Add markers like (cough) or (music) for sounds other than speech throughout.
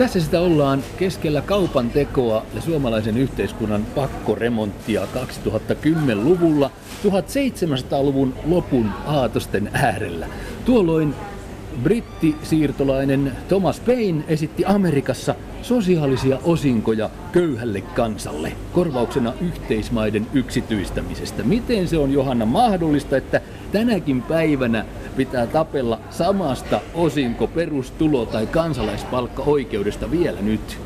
Tässä sitä ollaan keskellä kaupan tekoa ja suomalaisen yhteiskunnan pakkoremonttia 2010-luvulla 1700-luvun lopun aatosten äärellä. Tuolloin brittisiirtolainen Thomas Paine esitti Amerikassa sosiaalisia osinkoja köyhälle kansalle korvauksena yhteismaiden yksityistämisestä. Miten se on Johanna mahdollista, että tänäkin päivänä pitää tapella samasta osinko, perustulo tai kansalaispalkka-oikeudesta vielä nyt?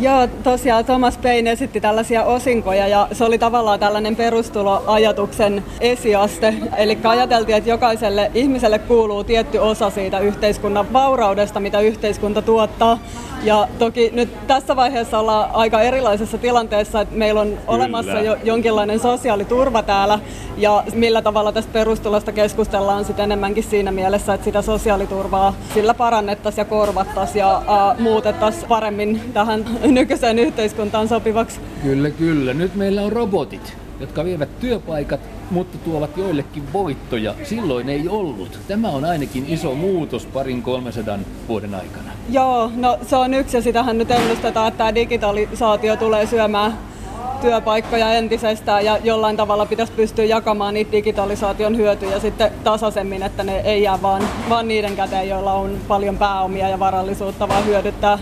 Joo, tosiaan Thomas Paine esitti tällaisia osinkoja ja se oli tavallaan tällainen perustuloajatuksen esiaste. Eli ajateltiin, että jokaiselle ihmiselle kuuluu tietty osa siitä yhteiskunnan vauraudesta, mitä yhteiskunta tuottaa. Ja toki nyt tässä vaiheessa ollaan aika erilaisessa tilanteessa, että meillä on Kyllä. olemassa jo jonkinlainen sosiaaliturva täällä ja millä tavalla tästä perustulosta keskustellaan sitten enemmänkin siinä mielessä, että sitä sosiaaliturvaa sillä parannettaisiin ja korvattaisiin ja uh, muutettaisiin paremmin tähän nykyiseen yhteiskuntaan sopivaksi. Kyllä, kyllä. Nyt meillä on robotit, jotka vievät työpaikat, mutta tuovat joillekin voittoja. Silloin ei ollut. Tämä on ainakin iso muutos parin 300 vuoden aikana. Joo, no se on yksi ja sitähän nyt ennustetaan, että tämä digitalisaatio tulee syömään työpaikkoja entisestään ja jollain tavalla pitäisi pystyä jakamaan niitä digitalisaation hyötyjä sitten tasaisemmin, että ne ei jää vaan, vaan niiden käteen, joilla on paljon pääomia ja varallisuutta, vaan hyödyttää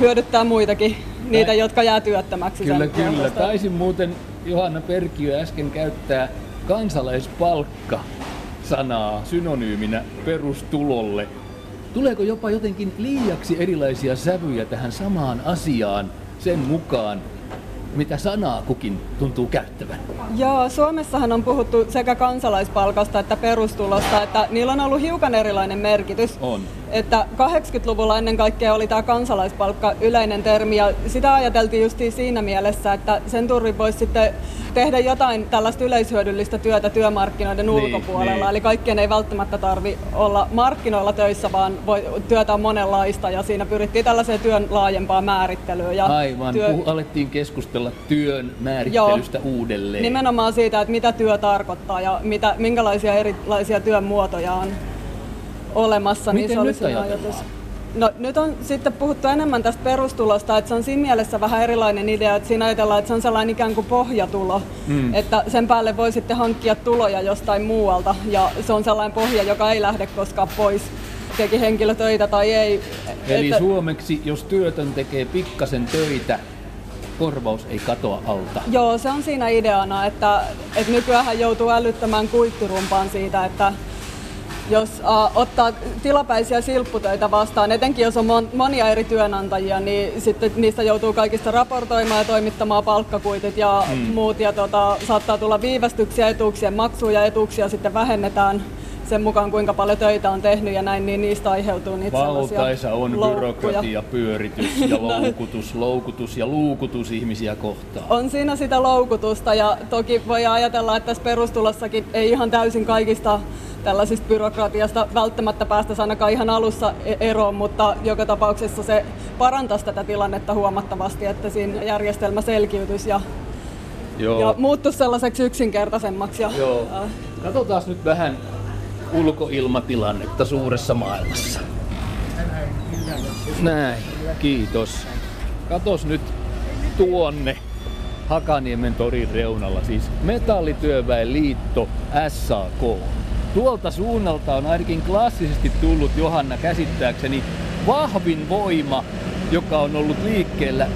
hyödyttää muitakin, niitä, jotka jää työttömäksi. Kyllä, kyllä. Taisin muuten Johanna Perkiö äsken käyttää kansalaispalkka sanaa synonyyminä perustulolle. Tuleeko jopa jotenkin liiaksi erilaisia sävyjä tähän samaan asiaan sen mukaan, mitä sanaa kukin tuntuu käyttävän? Joo, Suomessahan on puhuttu sekä kansalaispalkasta että perustulosta, että niillä on ollut hiukan erilainen merkitys. On. Että 80-luvulla ennen kaikkea oli tämä kansalaispalkka yleinen termi ja sitä ajateltiin just siinä mielessä, että sen turvin voisi sitten tehdä jotain tällaista yleishyödyllistä työtä työmarkkinoiden niin, ulkopuolella. Niin. Eli kaikkien ei välttämättä tarvi olla markkinoilla töissä, vaan voi, työtä on monenlaista ja siinä pyrittiin tällaiseen työn laajempaan määrittelyyn. Ja Aivan, työ... Puh, alettiin keskustella työn määrittelystä Joo, uudelleen. Nimenomaan siitä, että mitä työ tarkoittaa ja mitä, minkälaisia erilaisia työn muotoja on olemassa. Miten niin se nyt ajatus. No nyt on sitten puhuttu enemmän tästä perustulosta, että se on siinä mielessä vähän erilainen idea, että siinä ajatellaan, että se on sellainen ikään kuin pohjatulo, mm. että sen päälle voi sitten hankkia tuloja jostain muualta ja se on sellainen pohja, joka ei lähde koskaan pois teki henkilö töitä tai ei. Eli että... suomeksi, jos työtön tekee pikkasen töitä, korvaus ei katoa alta. Joo, se on siinä ideana, että, että nykyään joutuu älyttämään kuittirumpaan siitä, että jos uh, ottaa tilapäisiä silpputöitä vastaan, etenkin jos on mon, monia eri työnantajia, niin sitten niistä joutuu kaikista raportoimaan ja toimittamaan palkkakuitit ja hmm. muut. Ja tota, saattaa tulla viivästyksiä, etuuksien maksuja ja etuuksia sitten vähennetään sen mukaan, kuinka paljon töitä on tehnyt ja näin, niin niistä aiheutuu niitä Valtaisa on loukkuja. byrokratia, pyöritys ja loukutus, loukutus ja luukutus ihmisiä kohtaan. On siinä sitä loukutusta ja toki voi ajatella, että tässä perustulossakin ei ihan täysin kaikista tällaisista byrokratiasta välttämättä päästä ainakaan ihan alussa e- eroon, mutta joka tapauksessa se parantaisi tätä tilannetta huomattavasti, että siinä järjestelmä selkiytyisi ja, Joo. ja muuttuisi sellaiseksi yksinkertaisemmaksi. Ja, Joo. Katsotaan nyt vähän ulkoilmatilannetta suuressa maailmassa. Näin, kiitos. Katos nyt tuonne Hakaniemen torin reunalla, siis Metallityöväen liitto SAK. Tuolta suunnalta on ainakin klassisesti tullut Johanna käsittääkseni vahvin voima, joka on ollut liikkeellä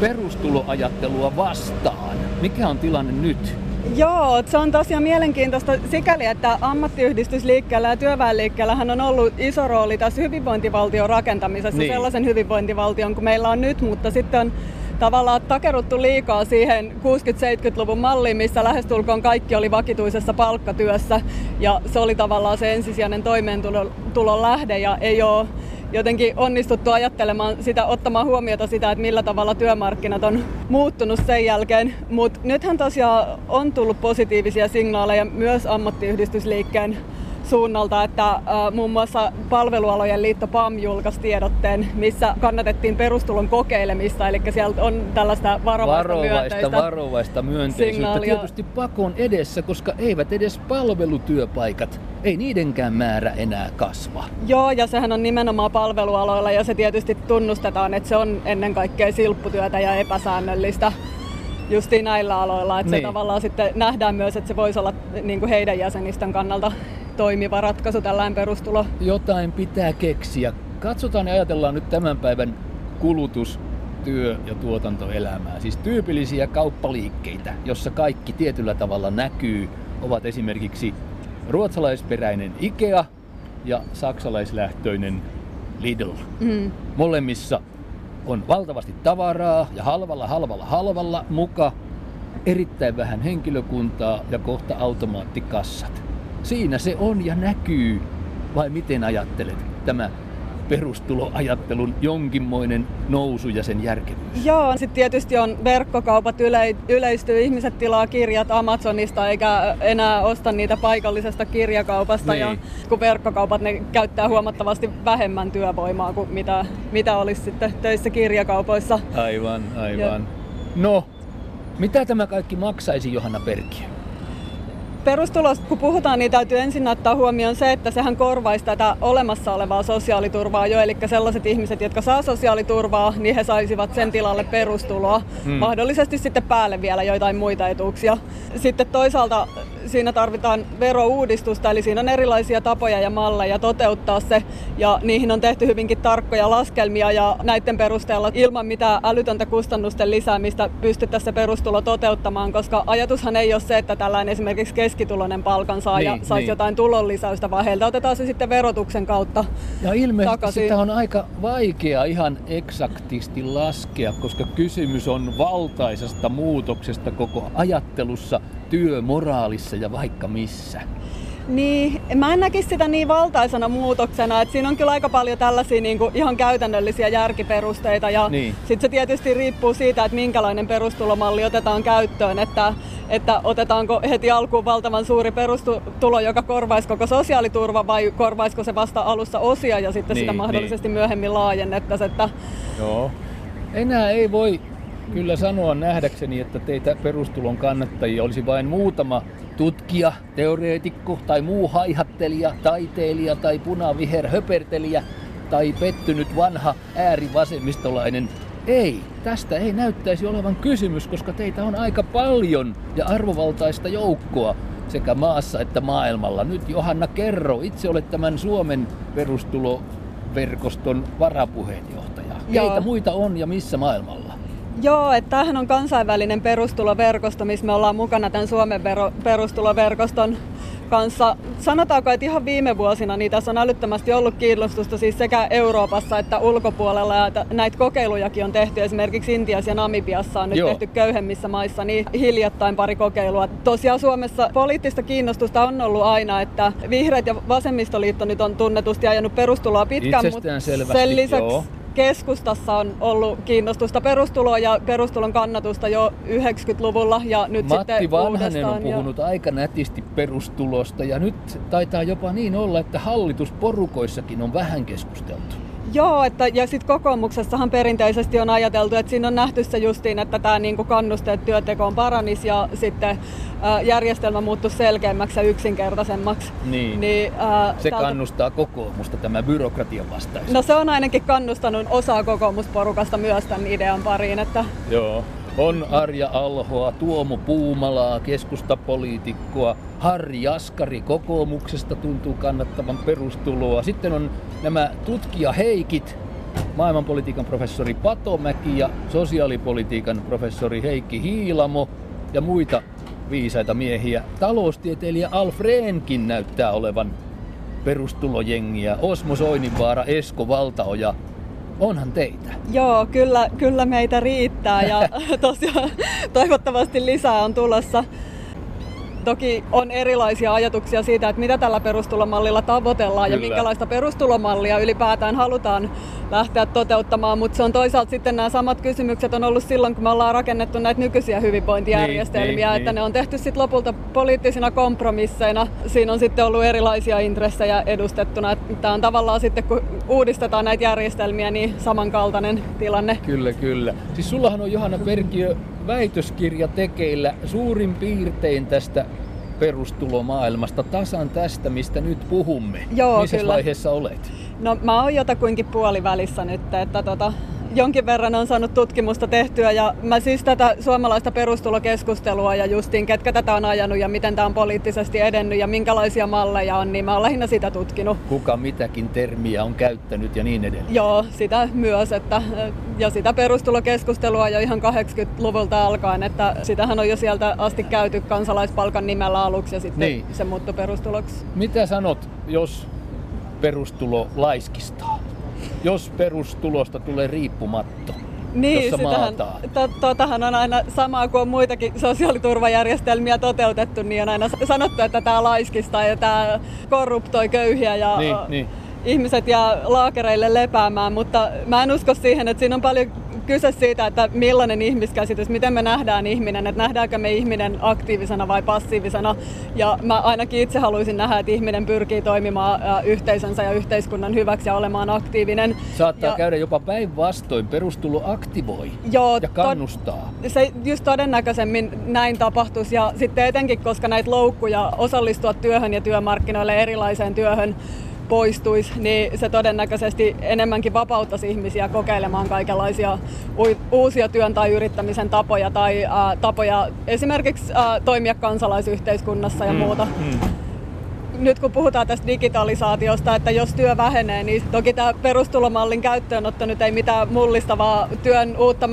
perustuloajattelua vastaan. Mikä on tilanne nyt? Joo, se on tosiaan mielenkiintoista sikäli, että ammattiyhdistysliikkeellä ja työväenliikkeellä on ollut iso rooli tässä hyvinvointivaltion rakentamisessa, niin. sellaisen hyvinvointivaltion kuin meillä on nyt, mutta sitten on tavallaan takeruttu liikaa siihen 60-70-luvun malliin, missä lähestulkoon kaikki oli vakituisessa palkkatyössä ja se oli tavallaan se ensisijainen toimeentulon lähde ja ei ole jotenkin onnistuttu ajattelemaan sitä, ottamaan huomiota sitä, että millä tavalla työmarkkinat on muuttunut sen jälkeen. Mutta nythän tosiaan on tullut positiivisia signaaleja myös ammattiyhdistysliikkeen suunnalta, että muun muassa palvelualojen liitto PAM julkaisi tiedotteen, missä kannatettiin perustulon kokeilemista, eli sieltä on tällaista varovaista, varovaista myönteistä, varovaista myönteisyyttä signaalia. tietysti pakon edessä, koska eivät edes palvelutyöpaikat, ei niidenkään määrä enää kasva. Joo, ja sehän on nimenomaan palvelualoilla, ja se tietysti tunnustetaan, että se on ennen kaikkea silpputyötä ja epäsäännöllistä justiin näillä aloilla. Että niin. se tavallaan sitten nähdään myös, että se voisi olla niin kuin heidän jäsenistön kannalta toimiva ratkaisu tällainen perustulo. Jotain pitää keksiä. Katsotaan ja ajatellaan nyt tämän päivän kulutus, työ- ja tuotantoelämää. Siis tyypillisiä kauppaliikkeitä, jossa kaikki tietyllä tavalla näkyy, ovat esimerkiksi ruotsalaisperäinen IKEA ja saksalaislähtöinen Lidl. Mm. Molemmissa on valtavasti tavaraa ja halvalla, halvalla, halvalla muka erittäin vähän henkilökuntaa ja kohta automaattikassat. Siinä se on ja näkyy. Vai miten ajattelet tämä perustuloajattelun jonkinmoinen nousu ja sen järkevyys? Joo, sitten tietysti on verkkokaupat yle, yleistyy, ihmiset tilaa kirjat Amazonista eikä enää osta niitä paikallisesta kirjakaupasta. Niin. Ja kun verkkokaupat ne käyttää huomattavasti vähemmän työvoimaa kuin mitä, mitä olisi sitten töissä kirjakaupoissa. Aivan, aivan. Ja. No, mitä tämä kaikki maksaisi Johanna Perkiö? Perustulosta kun puhutaan, niin täytyy ensin ottaa huomioon se, että sehän korvaisi tätä olemassa olevaa sosiaaliturvaa jo. Eli sellaiset ihmiset, jotka saa sosiaaliturvaa, niin he saisivat sen tilalle perustuloa. Hmm. Mahdollisesti sitten päälle vielä joitain muita etuuksia. Sitten toisaalta siinä tarvitaan verouudistusta, eli siinä on erilaisia tapoja ja malleja toteuttaa se, ja niihin on tehty hyvinkin tarkkoja laskelmia, ja näiden perusteella ilman mitään älytöntä kustannusten lisäämistä pystyttäisiin se perustulo toteuttamaan, koska ajatushan ei ole se, että tällainen esimerkiksi keskituloinen palkansaaja niin, saisi niin. jotain tulonlisäystä, vaan heiltä otetaan se sitten verotuksen kautta Ja ilmeisesti takaisin. sitä on aika vaikea ihan eksaktisti laskea, koska kysymys on valtaisesta muutoksesta koko ajattelussa työmoraalissa ja vaikka missä. Niin, mä en näkisi sitä niin valtaisena muutoksena, että siinä on kyllä aika paljon tällaisia niin kuin ihan käytännöllisiä järkiperusteita ja niin. sitten se tietysti riippuu siitä, että minkälainen perustulomalli otetaan käyttöön, että, että otetaanko heti alkuun valtavan suuri perustulo, joka korvaisi koko sosiaaliturva vai korvaisiko se vasta alussa osia ja sitten niin, sitä mahdollisesti niin. myöhemmin laajennettaisiin. Että... Joo. Enää ei voi kyllä sanoa nähdäkseni, että teitä perustulon kannattajia olisi vain muutama tutkija, teoreetikko tai muu haihattelija, taiteilija tai punaviher höpertelijä tai pettynyt vanha äärivasemmistolainen. Ei, tästä ei näyttäisi olevan kysymys, koska teitä on aika paljon ja arvovaltaista joukkoa sekä maassa että maailmalla. Nyt Johanna kerro, itse olet tämän Suomen perustuloverkoston varapuheenjohtaja. Joo. Keitä muita on ja missä maailmalla? Joo, että tämähän on kansainvälinen perustuloverkosto, missä me ollaan mukana tämän Suomen vero, perustuloverkoston kanssa. Sanotaanko, että ihan viime vuosina niin tässä on älyttömästi ollut kiinnostusta siis sekä Euroopassa että ulkopuolella. Ja näitä kokeilujakin on tehty esimerkiksi Intiassa ja Namibiassa on nyt Joo. tehty köyhemmissä maissa niin hiljattain pari kokeilua. Tosiaan Suomessa poliittista kiinnostusta on ollut aina, että vihreät ja vasemmistoliitto nyt on tunnetusti ajanut perustuloa pitkään, mutta sen lisäksi joo keskustassa on ollut kiinnostusta perustuloa ja perustulon kannatusta jo 90-luvulla ja nyt Matti sitten Vanhanen on puhunut ja... aika nätisti perustulosta ja nyt taitaa jopa niin olla, että hallitusporukoissakin on vähän keskusteltu. Joo, että, ja sitten kokoomuksessahan perinteisesti on ajateltu, että siinä on nähty se justiin, että tämä niinku kannusteet työtekoon paranisi ja sitten ä, järjestelmä muuttuu selkeämmäksi ja yksinkertaisemmaksi. Niin, niin ä, se tältä... kannustaa kokoomusta tämä byrokratian vastaisuus. No se on ainakin kannustanut osaa kokoomusporukasta myös tämän idean pariin. Että... Joo, on Arja Alhoa, Tuomo Puumalaa, keskustapoliitikkoa, Harri Jaskari kokoomuksesta tuntuu kannattavan perustuloa. Sitten on nämä tutkija Heikit, maailmanpolitiikan professori Patomäki ja sosiaalipolitiikan professori Heikki Hiilamo ja muita viisaita miehiä. Taloustieteilijä Alfreenkin näyttää olevan perustulojengiä. Osmo Soininvaara, Esko Valtaoja onhan teitä. Joo, kyllä, kyllä meitä riittää ja (laughs) tosiaan toivottavasti lisää on tulossa. Toki on erilaisia ajatuksia siitä, että mitä tällä perustulomallilla tavoitellaan Kyllä. ja minkälaista perustulomallia ylipäätään halutaan lähteä toteuttamaan, mutta se on toisaalta sitten nämä samat kysymykset on ollut silloin, kun me ollaan rakennettu näitä nykyisiä hyvinvointijärjestelmiä, niin, niin, että niin. ne on tehty sitten lopulta poliittisina kompromisseina. Siinä on sitten ollut erilaisia intressejä edustettuna. Tämä on tavallaan sitten, kun uudistetaan näitä järjestelmiä, niin samankaltainen tilanne. Kyllä, kyllä. Siis sullahan on Johanna Perkiö väitöskirja tekeillä suurin piirtein tästä perustulomaailmasta, tasan tästä, mistä nyt puhumme. Joo, Missä kyllä. vaiheessa olet? No mä oon jotakuinkin puolivälissä nyt, että tota, jonkin verran on saanut tutkimusta tehtyä ja mä siis tätä suomalaista perustulokeskustelua ja justiin ketkä tätä on ajanut ja miten tämä on poliittisesti edennyt ja minkälaisia malleja on, niin mä oon lähinnä sitä tutkinut. Kuka mitäkin termiä on käyttänyt ja niin edelleen. Joo, sitä myös, että, ja sitä perustulokeskustelua jo ihan 80-luvulta alkaen, että sitähän on jo sieltä asti käyty kansalaispalkan nimellä aluksi ja sitten niin. se muuttui perustuloksi. Mitä sanot, jos perustulo laiskistaa? Jos perustulosta tulee riippumatto. Niin, sitähän, to, totahan on aina samaa kuin on muitakin sosiaaliturvajärjestelmiä toteutettu, niin on aina sanottu, että tämä laiskistaa ja tämä korruptoi köyhiä ja niin, niin. Ihmiset jää laakereille lepäämään, mutta mä en usko siihen, että siinä on paljon kyse siitä, että millainen ihmiskäsitys, miten me nähdään ihminen, että nähdäänkö me ihminen aktiivisena vai passiivisena. Ja mä ainakin itse haluaisin nähdä, että ihminen pyrkii toimimaan yhteisönsä ja yhteiskunnan hyväksi ja olemaan aktiivinen. Saattaa ja, käydä jopa päinvastoin, perustulo aktivoi joo, ja kannustaa. To, se just todennäköisemmin näin tapahtuisi ja sitten etenkin, koska näitä loukkuja osallistua työhön ja työmarkkinoille erilaiseen työhön poistuisi, niin se todennäköisesti enemmänkin vapauttaisi ihmisiä kokeilemaan kaikenlaisia uusia työn tai yrittämisen tapoja tai äh, tapoja esimerkiksi äh, toimia kansalaisyhteiskunnassa ja mm, muuta. Mm. Nyt kun puhutaan tästä digitalisaatiosta, että jos työ vähenee, niin toki tämä perustulomallin käyttöönotto nyt ei mitään mullistavaa työn uutta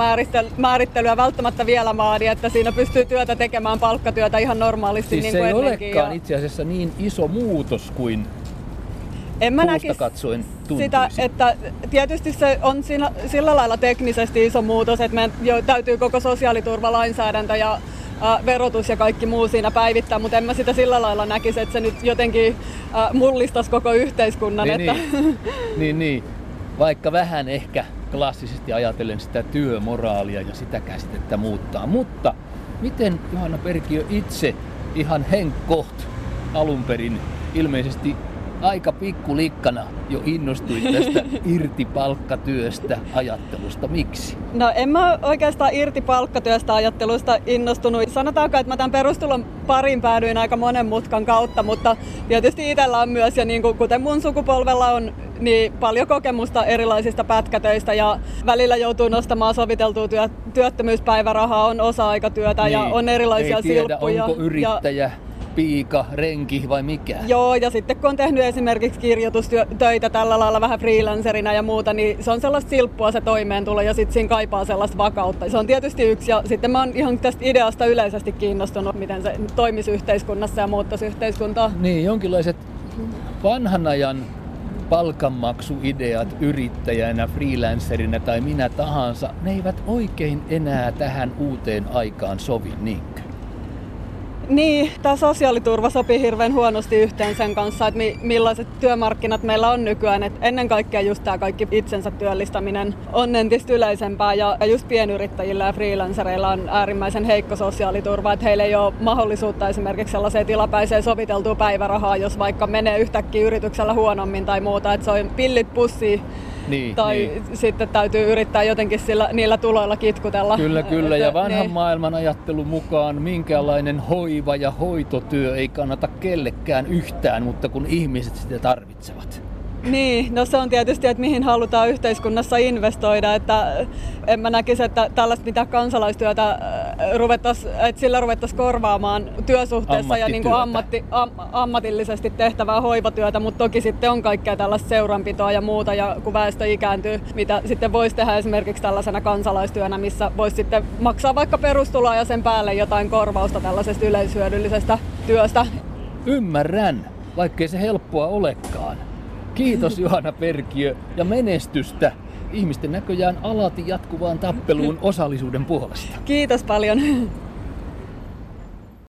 määrittelyä välttämättä vielä vaadi, että siinä pystyy työtä tekemään palkkatyötä ihan normaalisti siis niin kuin se ei olekaan ja... itse asiassa niin iso muutos kuin en mä näkisi katsoen sitä, että tietysti se on siinä, sillä lailla teknisesti iso muutos, että meidän jo täytyy koko sosiaaliturvalainsäädäntö ja ä, verotus ja kaikki muu siinä päivittää, mutta en mä sitä sillä lailla näkisi, että se nyt jotenkin ä, mullistaisi koko yhteiskunnan. Niin, että... niin. (laughs) niin, niin. Vaikka vähän ehkä klassisesti ajatellen sitä työmoraalia ja sitä käsitettä muuttaa. Mutta miten Johanna Perkiö itse ihan henkkoht alun perin ilmeisesti aika pikkulikkana jo innostuit tästä (laughs) irti palkkatyöstä ajattelusta. Miksi? No en mä oikeastaan irti palkkatyöstä ajattelusta innostunut. Sanotaanko, että mä tämän perustulon parin päädyin aika monen mutkan kautta, mutta tietysti itsellä on myös, ja niin kuin, kuten mun sukupolvella on niin paljon kokemusta erilaisista pätkätöistä ja välillä joutuu nostamaan soviteltua työ, työttömyyspäivärahaa, on osa-aikatyötä niin, ja on erilaisia ei tiedä, silppuja. onko yrittäjä ja piika, renki vai mikä? Joo, ja sitten kun on tehnyt esimerkiksi kirjoitustöitä tällä lailla vähän freelancerina ja muuta, niin se on sellaista silppua se toimeentulo ja sitten siinä kaipaa sellaista vakautta. Se on tietysti yksi ja sitten mä oon ihan tästä ideasta yleisesti kiinnostunut, miten se toimisi yhteiskunnassa ja muuttaisi yhteiskuntaa. Niin, jonkinlaiset vanhan ajan palkanmaksuideat yrittäjänä, freelancerina tai minä tahansa, ne eivät oikein enää tähän uuteen aikaan sovi, niinkö? Niin, tämä sosiaaliturva sopii hirveän huonosti yhteen sen kanssa, että mi- millaiset työmarkkinat meillä on nykyään. Et ennen kaikkea just tämä kaikki itsensä työllistäminen on entistä yleisempää ja just pienyrittäjillä ja freelancereilla on äärimmäisen heikko sosiaaliturva, että heillä ei ole mahdollisuutta esimerkiksi sellaiseen tilapäiseen soviteltuun päivärahaa, jos vaikka menee yhtäkkiä yrityksellä huonommin tai muuta, että se on pillit pussiin niin, tai niin. sitten täytyy yrittää jotenkin sillä, niillä tuloilla kitkutella. Kyllä, kyllä. Ja vanhan niin. maailman ajattelun mukaan minkälainen hoiva ja hoitotyö ei kannata kellekään yhtään, mutta kun ihmiset sitä tarvitsevat. Niin, no se on tietysti, että mihin halutaan yhteiskunnassa investoida, että en mä näkisi, että tällaista mitä kansalaistyötä äh, ruvettais, että sillä ruvettaisiin korvaamaan työsuhteessa ja niin kuin ammatti, am, ammatillisesti tehtävää hoivatyötä, mutta toki sitten on kaikkea tällaista seuranpitoa ja muuta, ja kun väestö ikääntyy, mitä sitten voisi tehdä esimerkiksi tällaisena kansalaistyönä, missä voisi sitten maksaa vaikka perustuloa ja sen päälle jotain korvausta tällaisesta yleishyödyllisestä työstä. Ymmärrän, vaikkei se helppoa olekaan. Kiitos Johanna Perkiö ja menestystä ihmisten näköjään alati jatkuvaan tappeluun (laughs) osallisuuden puolesta. Kiitos paljon.